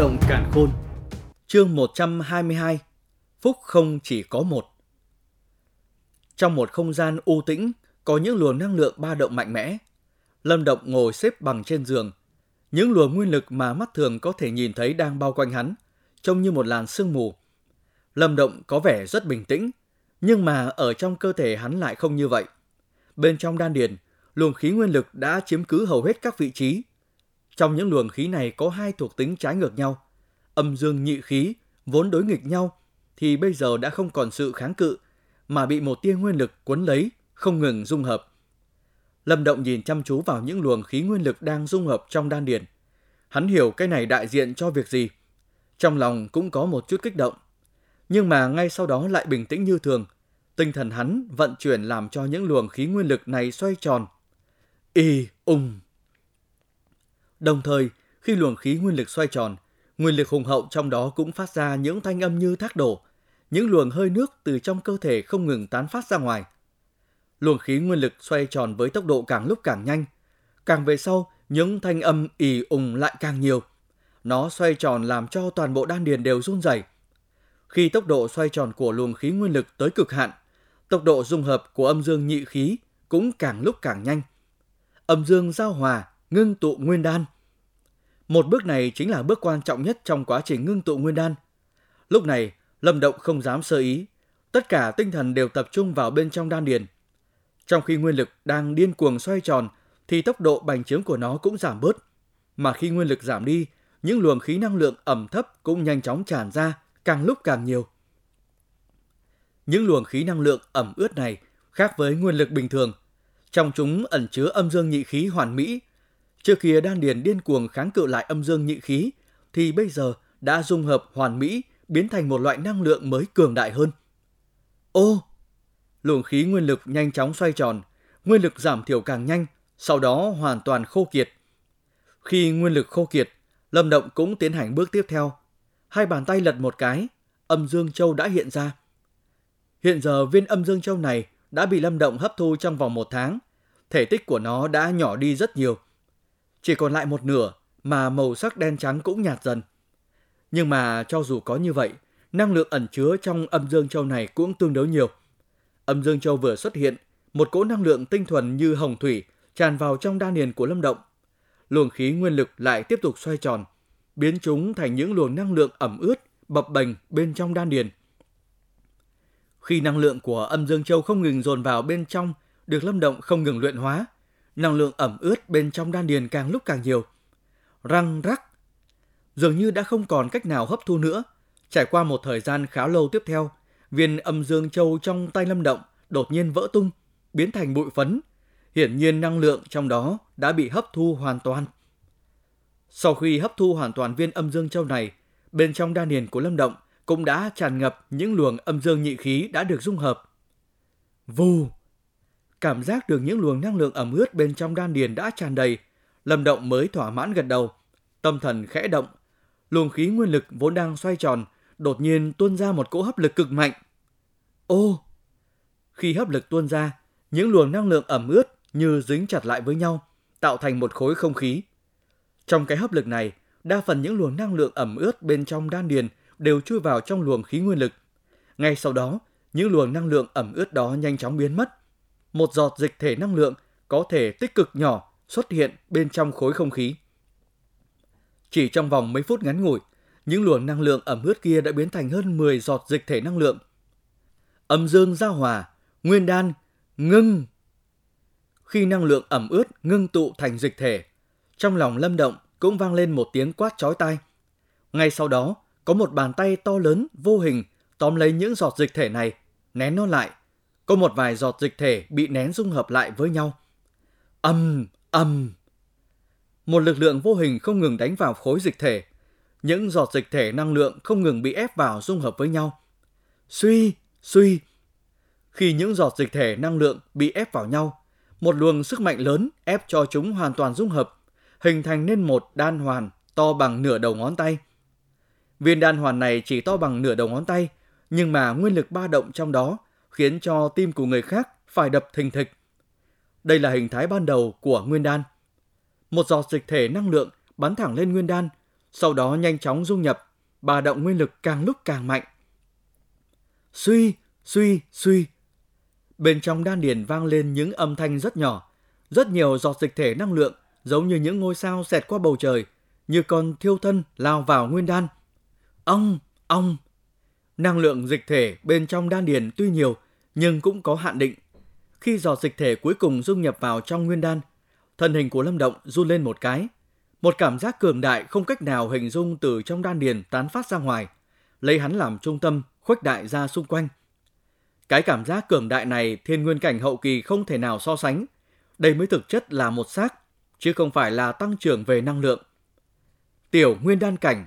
động cản khôn. Chương 122. Phúc không chỉ có một. Trong một không gian u tĩnh, có những luồng năng lượng ba động mạnh mẽ. Lâm Động ngồi xếp bằng trên giường. Những luồng nguyên lực mà mắt thường có thể nhìn thấy đang bao quanh hắn, trông như một làn sương mù. Lâm Động có vẻ rất bình tĩnh, nhưng mà ở trong cơ thể hắn lại không như vậy. Bên trong đan điền, luồng khí nguyên lực đã chiếm cứ hầu hết các vị trí. Trong những luồng khí này có hai thuộc tính trái ngược nhau. Âm dương nhị khí, vốn đối nghịch nhau, thì bây giờ đã không còn sự kháng cự, mà bị một tia nguyên lực cuốn lấy, không ngừng dung hợp. Lâm Động nhìn chăm chú vào những luồng khí nguyên lực đang dung hợp trong đan điền. Hắn hiểu cái này đại diện cho việc gì. Trong lòng cũng có một chút kích động. Nhưng mà ngay sau đó lại bình tĩnh như thường. Tinh thần hắn vận chuyển làm cho những luồng khí nguyên lực này xoay tròn. Y, ung. Đồng thời, khi luồng khí nguyên lực xoay tròn, nguyên lực hùng hậu trong đó cũng phát ra những thanh âm như thác đổ. Những luồng hơi nước từ trong cơ thể không ngừng tán phát ra ngoài – luồng khí nguyên lực xoay tròn với tốc độ càng lúc càng nhanh. Càng về sau, những thanh âm ì ùng lại càng nhiều. Nó xoay tròn làm cho toàn bộ đan điền đều run rẩy. Khi tốc độ xoay tròn của luồng khí nguyên lực tới cực hạn, tốc độ dung hợp của âm dương nhị khí cũng càng lúc càng nhanh. Âm dương giao hòa, ngưng tụ nguyên đan. Một bước này chính là bước quan trọng nhất trong quá trình ngưng tụ nguyên đan. Lúc này, Lâm Động không dám sơ ý, tất cả tinh thần đều tập trung vào bên trong đan điền – trong khi nguyên lực đang điên cuồng xoay tròn thì tốc độ bành trướng của nó cũng giảm bớt. Mà khi nguyên lực giảm đi, những luồng khí năng lượng ẩm thấp cũng nhanh chóng tràn ra, càng lúc càng nhiều. Những luồng khí năng lượng ẩm ướt này khác với nguyên lực bình thường. Trong chúng ẩn chứa âm dương nhị khí hoàn mỹ. Trước kia đan điền điên cuồng kháng cự lại âm dương nhị khí, thì bây giờ đã dung hợp hoàn mỹ, biến thành một loại năng lượng mới cường đại hơn. Ô, luồng khí nguyên lực nhanh chóng xoay tròn, nguyên lực giảm thiểu càng nhanh, sau đó hoàn toàn khô kiệt. Khi nguyên lực khô kiệt, Lâm Động cũng tiến hành bước tiếp theo. Hai bàn tay lật một cái, âm dương châu đã hiện ra. Hiện giờ viên âm dương châu này đã bị Lâm Động hấp thu trong vòng một tháng. Thể tích của nó đã nhỏ đi rất nhiều. Chỉ còn lại một nửa mà màu sắc đen trắng cũng nhạt dần. Nhưng mà cho dù có như vậy, năng lượng ẩn chứa trong âm dương châu này cũng tương đối nhiều. Âm Dương Châu vừa xuất hiện, một cỗ năng lượng tinh thuần như hồng thủy tràn vào trong đa niền của Lâm Động. Luồng khí nguyên lực lại tiếp tục xoay tròn, biến chúng thành những luồng năng lượng ẩm ướt, bập bềnh bên trong đan điền. Khi năng lượng của âm Dương Châu không ngừng dồn vào bên trong, được Lâm Động không ngừng luyện hóa, năng lượng ẩm ướt bên trong đan điền càng lúc càng nhiều. Răng rắc, dường như đã không còn cách nào hấp thu nữa. Trải qua một thời gian khá lâu tiếp theo, viên âm dương châu trong tay Lâm Động đột nhiên vỡ tung, biến thành bụi phấn. Hiển nhiên năng lượng trong đó đã bị hấp thu hoàn toàn. Sau khi hấp thu hoàn toàn viên âm dương châu này, bên trong đan điền của Lâm Động cũng đã tràn ngập những luồng âm dương nhị khí đã được dung hợp. Vù! Cảm giác được những luồng năng lượng ẩm ướt bên trong đan điền đã tràn đầy, Lâm Động mới thỏa mãn gật đầu, tâm thần khẽ động. Luồng khí nguyên lực vốn đang xoay tròn đột nhiên tuôn ra một cỗ hấp lực cực mạnh. Ô! Khi hấp lực tuôn ra, những luồng năng lượng ẩm ướt như dính chặt lại với nhau, tạo thành một khối không khí. Trong cái hấp lực này, đa phần những luồng năng lượng ẩm ướt bên trong đan điền đều chui vào trong luồng khí nguyên lực. Ngay sau đó, những luồng năng lượng ẩm ướt đó nhanh chóng biến mất. Một giọt dịch thể năng lượng có thể tích cực nhỏ xuất hiện bên trong khối không khí. Chỉ trong vòng mấy phút ngắn ngủi, những luồng năng lượng ẩm ướt kia đã biến thành hơn 10 giọt dịch thể năng lượng. Âm dương giao hòa, nguyên đan, ngưng. Khi năng lượng ẩm ướt ngưng tụ thành dịch thể, trong lòng lâm động cũng vang lên một tiếng quát chói tai. Ngay sau đó, có một bàn tay to lớn, vô hình, tóm lấy những giọt dịch thể này, nén nó lại. Có một vài giọt dịch thể bị nén dung hợp lại với nhau. Âm, âm. Một lực lượng vô hình không ngừng đánh vào khối dịch thể, những giọt dịch thể năng lượng không ngừng bị ép vào dung hợp với nhau. Suy, suy. Khi những giọt dịch thể năng lượng bị ép vào nhau, một luồng sức mạnh lớn ép cho chúng hoàn toàn dung hợp, hình thành nên một đan hoàn to bằng nửa đầu ngón tay. Viên đan hoàn này chỉ to bằng nửa đầu ngón tay, nhưng mà nguyên lực ba động trong đó khiến cho tim của người khác phải đập thình thịch. Đây là hình thái ban đầu của nguyên đan. Một giọt dịch thể năng lượng bắn thẳng lên nguyên đan, sau đó nhanh chóng dung nhập, bà động nguyên lực càng lúc càng mạnh. Suy, suy, suy. Bên trong đan điền vang lên những âm thanh rất nhỏ, rất nhiều giọt dịch thể năng lượng giống như những ngôi sao xẹt qua bầu trời, như con thiêu thân lao vào nguyên đan. Ong, ong. Năng lượng dịch thể bên trong đan điền tuy nhiều nhưng cũng có hạn định. Khi giọt dịch thể cuối cùng dung nhập vào trong nguyên đan, thân hình của Lâm Động run lên một cái. Một cảm giác cường đại không cách nào hình dung từ trong đan điền tán phát ra ngoài, lấy hắn làm trung tâm, khuếch đại ra xung quanh. Cái cảm giác cường đại này thiên nguyên cảnh hậu kỳ không thể nào so sánh. Đây mới thực chất là một xác, chứ không phải là tăng trưởng về năng lượng. Tiểu nguyên đan cảnh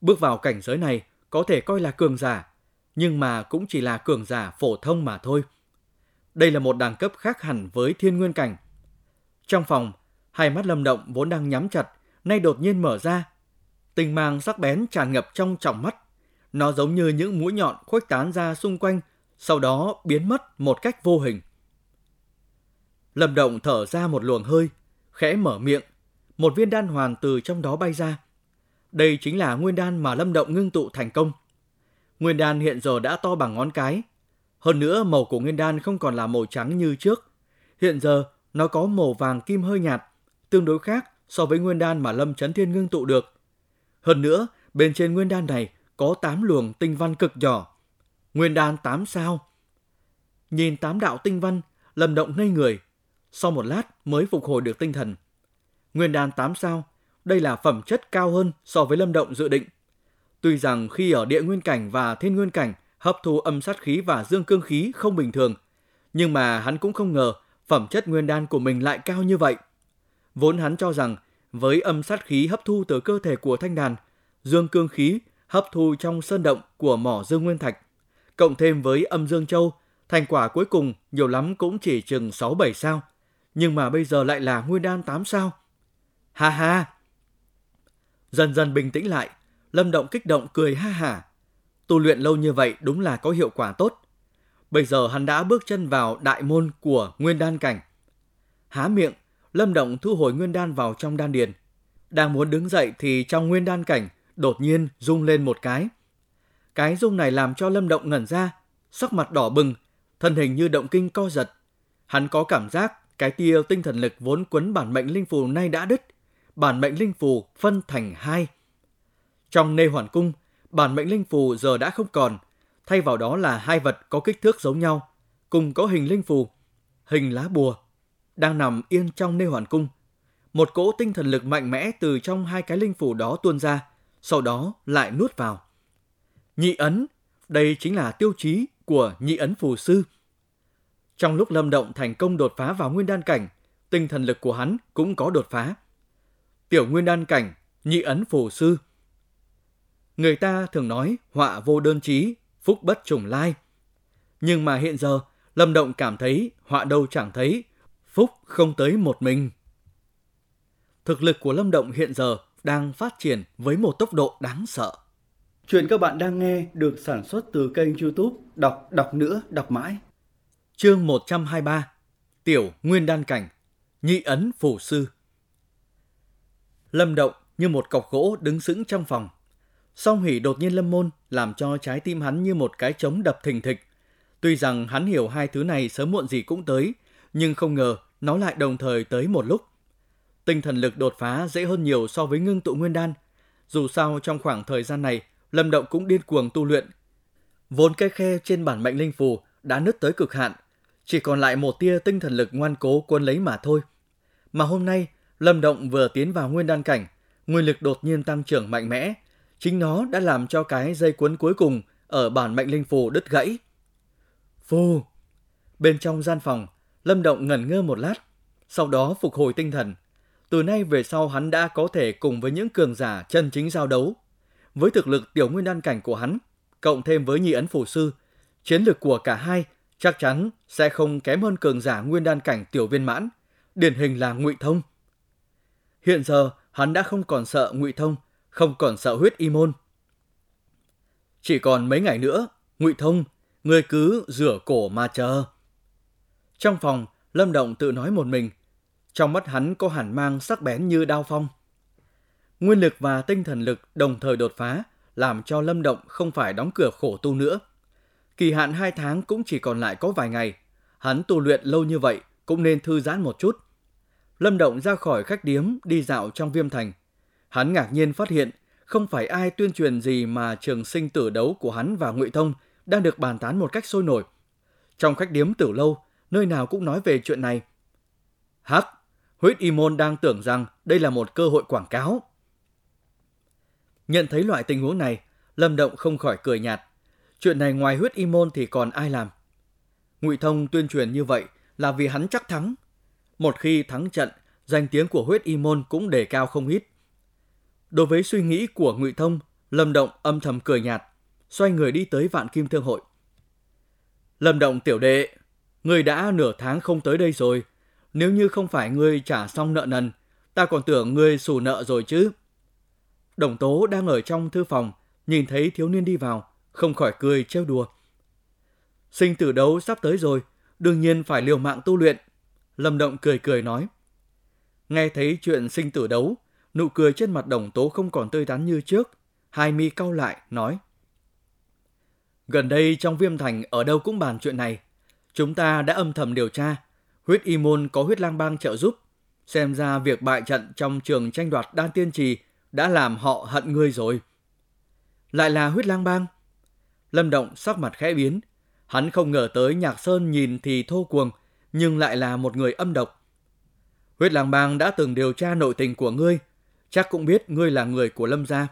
Bước vào cảnh giới này có thể coi là cường giả, nhưng mà cũng chỉ là cường giả phổ thông mà thôi. Đây là một đẳng cấp khác hẳn với thiên nguyên cảnh. Trong phòng, hai mắt lâm động vốn đang nhắm chặt, nay đột nhiên mở ra. Tình mang sắc bén tràn ngập trong tròng mắt. Nó giống như những mũi nhọn khuếch tán ra xung quanh, sau đó biến mất một cách vô hình. Lâm động thở ra một luồng hơi, khẽ mở miệng, một viên đan hoàn từ trong đó bay ra. Đây chính là nguyên đan mà Lâm Động ngưng tụ thành công. Nguyên đan hiện giờ đã to bằng ngón cái. Hơn nữa màu của nguyên đan không còn là màu trắng như trước. Hiện giờ nó có màu vàng kim hơi nhạt, tương đối khác so với nguyên đan mà Lâm Chấn Thiên ngưng tụ được. Hơn nữa, bên trên nguyên đan này có 8 luồng tinh văn cực nhỏ. Nguyên đan 8 sao. Nhìn tám đạo tinh văn, Lâm Động ngây người. Sau một lát mới phục hồi được tinh thần. Nguyên đan 8 sao, đây là phẩm chất cao hơn so với Lâm Động dự định. Tuy rằng khi ở địa nguyên cảnh và thiên nguyên cảnh hấp thu âm sát khí và dương cương khí không bình thường, nhưng mà hắn cũng không ngờ phẩm chất nguyên đan của mình lại cao như vậy. Vốn hắn cho rằng với âm sát khí hấp thu từ cơ thể của thanh đàn, dương cương khí hấp thu trong sơn động của mỏ dương nguyên thạch, cộng thêm với âm dương châu, thành quả cuối cùng nhiều lắm cũng chỉ chừng 6-7 sao. Nhưng mà bây giờ lại là nguyên đan 8 sao. Ha ha! Dần dần bình tĩnh lại, Lâm Động kích động cười ha hả. Tu luyện lâu như vậy đúng là có hiệu quả tốt. Bây giờ hắn đã bước chân vào đại môn của nguyên đan cảnh. Há miệng, Lâm Động thu hồi nguyên đan vào trong đan điền. Đang muốn đứng dậy thì trong nguyên đan cảnh đột nhiên rung lên một cái. Cái rung này làm cho Lâm Động ngẩn ra, sắc mặt đỏ bừng, thân hình như động kinh co giật. Hắn có cảm giác cái tia tinh thần lực vốn quấn bản mệnh linh phù nay đã đứt, bản mệnh linh phù phân thành hai. Trong nê hoàn cung, bản mệnh linh phù giờ đã không còn, thay vào đó là hai vật có kích thước giống nhau, cùng có hình linh phù, hình lá bùa, đang nằm yên trong nê hoàn cung. Một cỗ tinh thần lực mạnh mẽ từ trong hai cái linh phù đó tuôn ra, sau đó lại nuốt vào. Nhị ấn, đây chính là tiêu chí của nhị ấn phù sư. Trong lúc Lâm Động thành công đột phá vào nguyên đan cảnh, tinh thần lực của hắn cũng có đột phá. Tiểu nguyên đan cảnh, nhị ấn phù sư. Người ta thường nói họa vô đơn chí, phúc bất trùng lai. Nhưng mà hiện giờ, Lâm Động cảm thấy họa đâu chẳng thấy, phúc không tới một mình. Thực lực của Lâm Động hiện giờ đang phát triển với một tốc độ đáng sợ. Chuyện các bạn đang nghe được sản xuất từ kênh youtube Đọc Đọc Nữa Đọc Mãi. Chương 123 Tiểu Nguyên Đan Cảnh Nhị Ấn Phù Sư Lâm Động như một cọc gỗ đứng sững trong phòng. Song hỉ đột nhiên lâm môn làm cho trái tim hắn như một cái trống đập thình thịch. Tuy rằng hắn hiểu hai thứ này sớm muộn gì cũng tới, nhưng không ngờ nó lại đồng thời tới một lúc. Tinh thần lực đột phá dễ hơn nhiều so với ngưng tụ nguyên đan. Dù sao trong khoảng thời gian này, Lâm Động cũng điên cuồng tu luyện. Vốn cái khe trên bản mệnh linh phù đã nứt tới cực hạn, chỉ còn lại một tia tinh thần lực ngoan cố quân lấy mà thôi. Mà hôm nay, Lâm Động vừa tiến vào nguyên đan cảnh, nguyên lực đột nhiên tăng trưởng mạnh mẽ, chính nó đã làm cho cái dây cuốn cuối cùng ở bản mệnh linh phù đứt gãy. Phù! Bên trong gian phòng, Lâm Động ngẩn ngơ một lát, sau đó phục hồi tinh thần. Từ nay về sau hắn đã có thể cùng với những cường giả chân chính giao đấu. Với thực lực tiểu nguyên đan cảnh của hắn, cộng thêm với nhị ấn phù sư, chiến lực của cả hai chắc chắn sẽ không kém hơn cường giả nguyên đan cảnh tiểu viên mãn, điển hình là ngụy thông. Hiện giờ, hắn đã không còn sợ ngụy thông, không còn sợ huyết y môn. Chỉ còn mấy ngày nữa, ngụy thông, người cứ rửa cổ mà chờ. Trong phòng, Lâm Động tự nói một mình. Trong mắt hắn có hẳn mang sắc bén như đao phong. Nguyên lực và tinh thần lực đồng thời đột phá, làm cho Lâm Động không phải đóng cửa khổ tu nữa. Kỳ hạn 2 tháng cũng chỉ còn lại có vài ngày. Hắn tu luyện lâu như vậy cũng nên thư giãn một chút. Lâm Động ra khỏi khách điếm đi dạo trong viêm thành. Hắn ngạc nhiên phát hiện không phải ai tuyên truyền gì mà trường sinh tử đấu của hắn và Ngụy Thông đang được bàn tán một cách sôi nổi. Trong khách điếm tử lâu, nơi nào cũng nói về chuyện này. Hắc, huyết y môn đang tưởng rằng đây là một cơ hội quảng cáo. Nhận thấy loại tình huống này, Lâm Động không khỏi cười nhạt. Chuyện này ngoài huyết y môn thì còn ai làm? Ngụy Thông tuyên truyền như vậy là vì hắn chắc thắng. Một khi thắng trận, danh tiếng của huyết y môn cũng đề cao không ít. Đối với suy nghĩ của Ngụy Thông, Lâm Động âm thầm cười nhạt, xoay người đi tới Vạn Kim Thương hội. Lâm Động tiểu đệ, người đã nửa tháng không tới đây rồi, nếu như không phải ngươi trả xong nợ nần, ta còn tưởng ngươi xù nợ rồi chứ. Đồng Tố đang ở trong thư phòng, nhìn thấy thiếu niên đi vào, không khỏi cười trêu đùa. Sinh tử đấu sắp tới rồi, đương nhiên phải liều mạng tu luyện. Lâm Động cười cười nói. Nghe thấy chuyện sinh tử đấu, nụ cười trên mặt đồng tố không còn tươi tắn như trước. Hai mi cau lại, nói. Gần đây trong viêm thành ở đâu cũng bàn chuyện này. Chúng ta đã âm thầm điều tra. Huyết y môn có huyết lang bang trợ giúp. Xem ra việc bại trận trong trường tranh đoạt đan tiên trì đã làm họ hận ngươi rồi. Lại là huyết lang bang. Lâm Động sắc mặt khẽ biến. Hắn không ngờ tới Nhạc Sơn nhìn thì thô cuồng, nhưng lại là một người âm độc. Huyết lang bang đã từng điều tra nội tình của ngươi, chắc cũng biết ngươi là người của Lâm gia.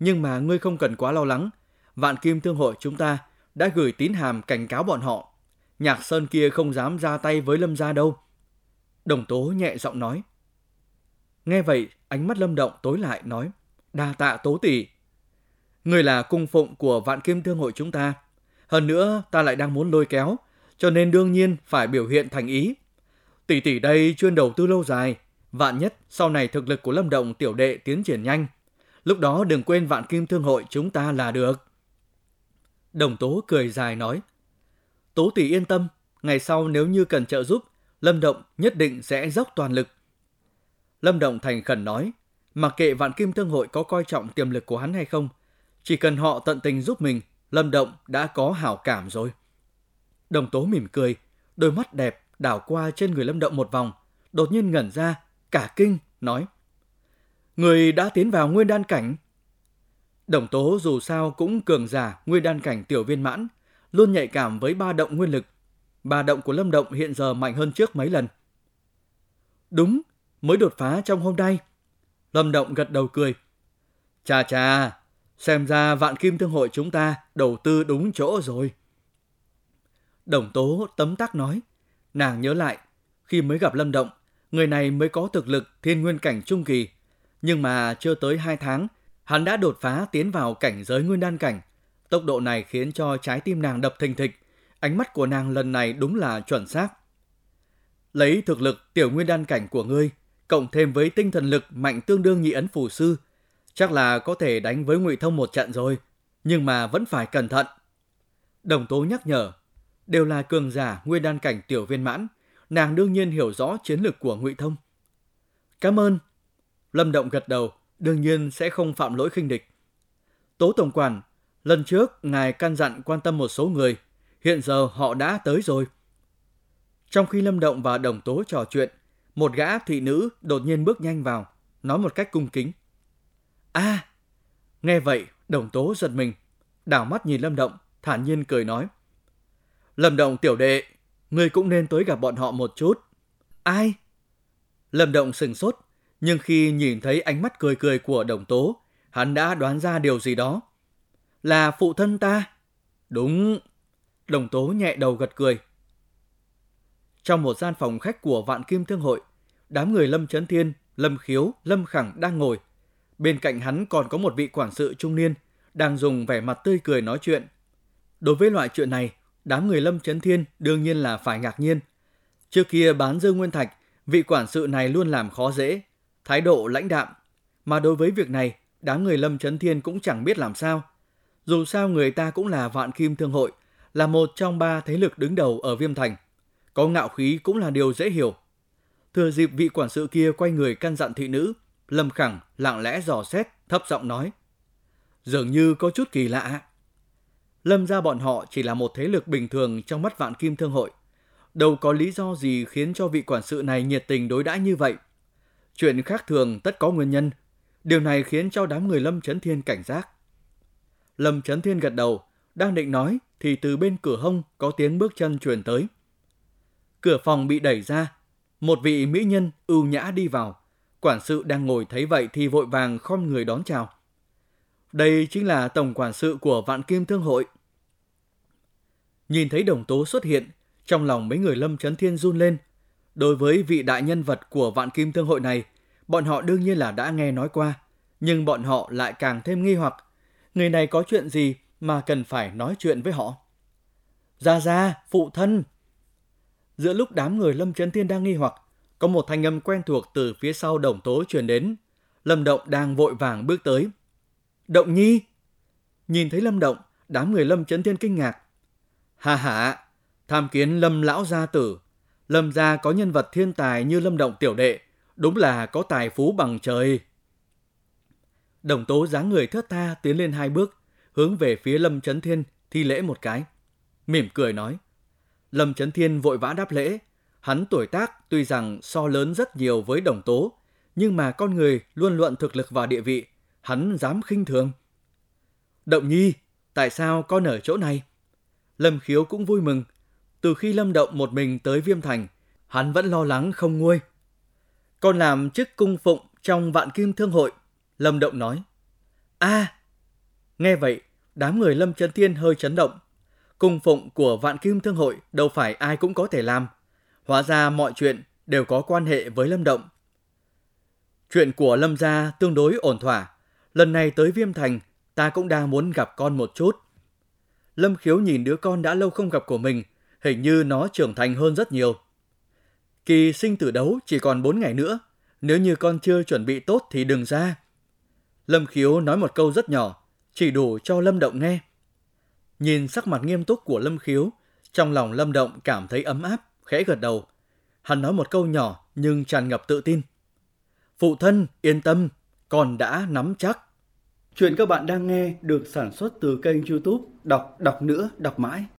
Nhưng mà ngươi không cần quá lo lắng. Vạn Kim Thương hội chúng ta đã gửi tín hàm cảnh cáo bọn họ. Nhạc Sơn kia không dám ra tay với Lâm gia đâu. Đồng Tố nhẹ giọng nói. Nghe vậy, ánh mắt Lâm Động tối lại nói, đa tạ Tố tỷ. Người là cung phụng của Vạn Kim Thương hội chúng ta. Hơn nữa, ta lại đang muốn lôi kéo, cho nên đương nhiên phải biểu hiện thành ý. Tỷ tỷ đây chuyên đầu tư lâu dài, vạn nhất sau này thực lực của Lâm Động tiểu đệ tiến triển nhanh. Lúc đó đừng quên Vạn Kim Thương hội chúng ta là được. Đồng Tố cười dài nói, Tố tỷ yên tâm, ngày sau nếu như cần trợ giúp, Lâm Động nhất định sẽ dốc toàn lực. Lâm Động thành khẩn nói, mặc kệ Vạn Kim Thương hội có coi trọng tiềm lực của hắn hay không, chỉ cần họ tận tình giúp mình, Lâm Động đã có hảo cảm rồi. Đồng Tố mỉm cười, đôi mắt đẹp đảo qua trên người Lâm Động một vòng, đột nhiên ngẩn ra, cả kinh, nói. Người đã tiến vào nguyên đan cảnh. Đồng Tố dù sao cũng cường giả nguyên đan cảnh tiểu viên mãn, luôn nhạy cảm với ba động nguyên lực. Ba động của Lâm Động hiện giờ mạnh hơn trước mấy lần. Đúng, mới đột phá trong hôm nay. Lâm Động gật đầu cười. Chà chà, xem ra vạn kim thương hội chúng ta đầu tư đúng chỗ rồi. Đồng Tố tấm tắc nói. Nàng nhớ lại, khi mới gặp Lâm Động, người này mới có thực lực thiên nguyên cảnh trung kỳ. Nhưng mà chưa tới 2 tháng, hắn đã đột phá tiến vào cảnh giới nguyên đan cảnh. Tốc độ này khiến cho trái tim nàng đập thình thịch. Ánh mắt của nàng lần này đúng là chuẩn xác. Lấy thực lực tiểu nguyên đan cảnh của ngươi, cộng thêm với tinh thần lực mạnh tương đương nhị ấn phù sư, chắc là có thể đánh với ngụy thông một trận rồi, nhưng mà vẫn phải cẩn thận. Đồng tố nhắc nhở, đều là cường giả nguyên đan cảnh tiểu viên mãn, nàng đương nhiên hiểu rõ chiến lược của ngụy thông. Cảm ơn. Lâm Động gật đầu, đương nhiên sẽ không phạm lỗi khinh địch. Tố Tổng Quản, lần trước ngài căn dặn quan tâm một số người, hiện giờ họ đã tới rồi. Trong khi Lâm Động và Đồng Tố trò chuyện, một gã thị nữ đột nhiên bước nhanh vào, nói một cách cung kính. a Nghe vậy, Đồng Tố giật mình, đảo mắt nhìn Lâm Động, thản nhiên cười nói. Lâm Động tiểu đệ, ngươi cũng nên tới gặp bọn họ một chút. Ai? Lâm Động sừng sốt, nhưng khi nhìn thấy ánh mắt cười cười của Đồng Tố, hắn đã đoán ra điều gì đó. Là phụ thân ta? Đúng. Đồng Tố nhẹ đầu gật cười. Trong một gian phòng khách của Vạn Kim Thương hội, đám người Lâm Trấn Thiên, Lâm Khiếu, Lâm Khẳng đang ngồi. Bên cạnh hắn còn có một vị quản sự trung niên, đang dùng vẻ mặt tươi cười nói chuyện. Đối với loại chuyện này, đám người Lâm Trấn Thiên đương nhiên là phải ngạc nhiên. Trước kia bán Dương Nguyên Thạch, vị quản sự này luôn làm khó dễ, thái độ lãnh đạm. Mà đối với việc này, đám người Lâm Trấn Thiên cũng chẳng biết làm sao. Dù sao người ta cũng là vạn kim thương hội, là một trong ba thế lực đứng đầu ở Viêm Thành. Có ngạo khí cũng là điều dễ hiểu. Thừa dịp vị quản sự kia quay người căn dặn thị nữ, Lâm Khẳng lặng lẽ dò xét, thấp giọng nói. Dường như có chút kỳ lạ. Lâm gia bọn họ chỉ là một thế lực bình thường trong mắt vạn kim thương hội. Đâu có lý do gì khiến cho vị quản sự này nhiệt tình đối đãi như vậy. Chuyện khác thường tất có nguyên nhân. Điều này khiến cho đám người Lâm Trấn Thiên cảnh giác. Lâm Trấn Thiên gật đầu, đang định nói thì từ bên cửa hông có tiếng bước chân truyền tới. Cửa phòng bị đẩy ra, một vị mỹ nhân ưu nhã đi vào. Quản sự đang ngồi thấy vậy thì vội vàng khom người đón chào. Đây chính là tổng quản sự của Vạn Kim Thương hội. Nhìn thấy đồng tố xuất hiện, trong lòng mấy người Lâm Trấn Thiên run lên. Đối với vị đại nhân vật của Vạn Kim Thương hội này, bọn họ đương nhiên là đã nghe nói qua, nhưng bọn họ lại càng thêm nghi hoặc. Người này có chuyện gì mà cần phải nói chuyện với họ? Ra ra, phụ thân! Giữa lúc đám người Lâm Trấn Thiên đang nghi hoặc, có một thanh âm quen thuộc từ phía sau đồng tố truyền đến. Lâm Động đang vội vàng bước tới. Động Nhi! Nhìn thấy Lâm Động, đám người Lâm Trấn Thiên kinh ngạc. Hà hà, tham kiến Lâm Lão Gia Tử. Lâm Gia có nhân vật thiên tài như Lâm Động tiểu đệ, đúng là có tài phú bằng trời. Đồng tố dáng người thớt tha tiến lên hai bước, hướng về phía Lâm Trấn Thiên thi lễ một cái. Mỉm cười nói. Lâm Trấn Thiên vội vã đáp lễ. Hắn tuổi tác tuy rằng so lớn rất nhiều với đồng tố, nhưng mà con người luôn luận thực lực và địa vị, hắn dám khinh thường. Động nhi, tại sao con ở chỗ này? Lâm khiếu cũng vui mừng. Từ khi Lâm Động một mình tới Viêm Thành, hắn vẫn lo lắng không nguôi. Con làm chức cung phụng trong vạn kim thương hội, Lâm Động nói. a Nghe vậy, đám người Lâm Trấn Thiên hơi chấn động. Cung phụng của vạn kim thương hội đâu phải ai cũng có thể làm. Hóa ra mọi chuyện đều có quan hệ với Lâm Động. Chuyện của Lâm gia tương đối ổn thỏa. Lần này tới Viêm Thành, ta cũng đang muốn gặp con một chút. Lâm Khiếu nhìn đứa con đã lâu không gặp của mình, hình như nó trưởng thành hơn rất nhiều. Kỳ sinh tử đấu chỉ còn 4 ngày nữa, nếu như con chưa chuẩn bị tốt thì đừng ra. Lâm Khiếu nói một câu rất nhỏ, chỉ đủ cho Lâm Động nghe. Nhìn sắc mặt nghiêm túc của Lâm Khiếu, trong lòng Lâm Động cảm thấy ấm áp, khẽ gật đầu. Hắn nói một câu nhỏ nhưng tràn ngập tự tin. Phụ thân, yên tâm, con đã nắm chắc. Chuyện các bạn đang nghe được sản xuất từ kênh youtube Đọc Đọc Nữa, Đọc Mãi.